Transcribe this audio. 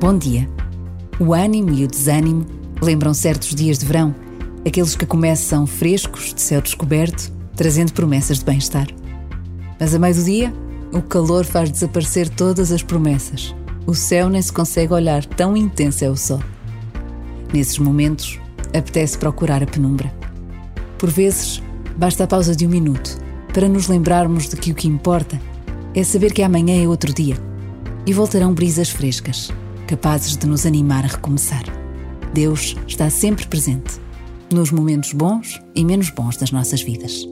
Bom dia. O ânimo e o desânimo lembram certos dias de verão, aqueles que começam frescos, de céu descoberto, trazendo promessas de bem-estar. Mas a meio do dia, o calor faz desaparecer todas as promessas. O céu nem se consegue olhar, tão intenso é o sol. Nesses momentos, apetece procurar a penumbra. Por vezes, basta a pausa de um minuto para nos lembrarmos de que o que importa é saber que amanhã é outro dia e voltarão brisas frescas, capazes de nos animar a recomeçar. Deus está sempre presente, nos momentos bons e menos bons das nossas vidas.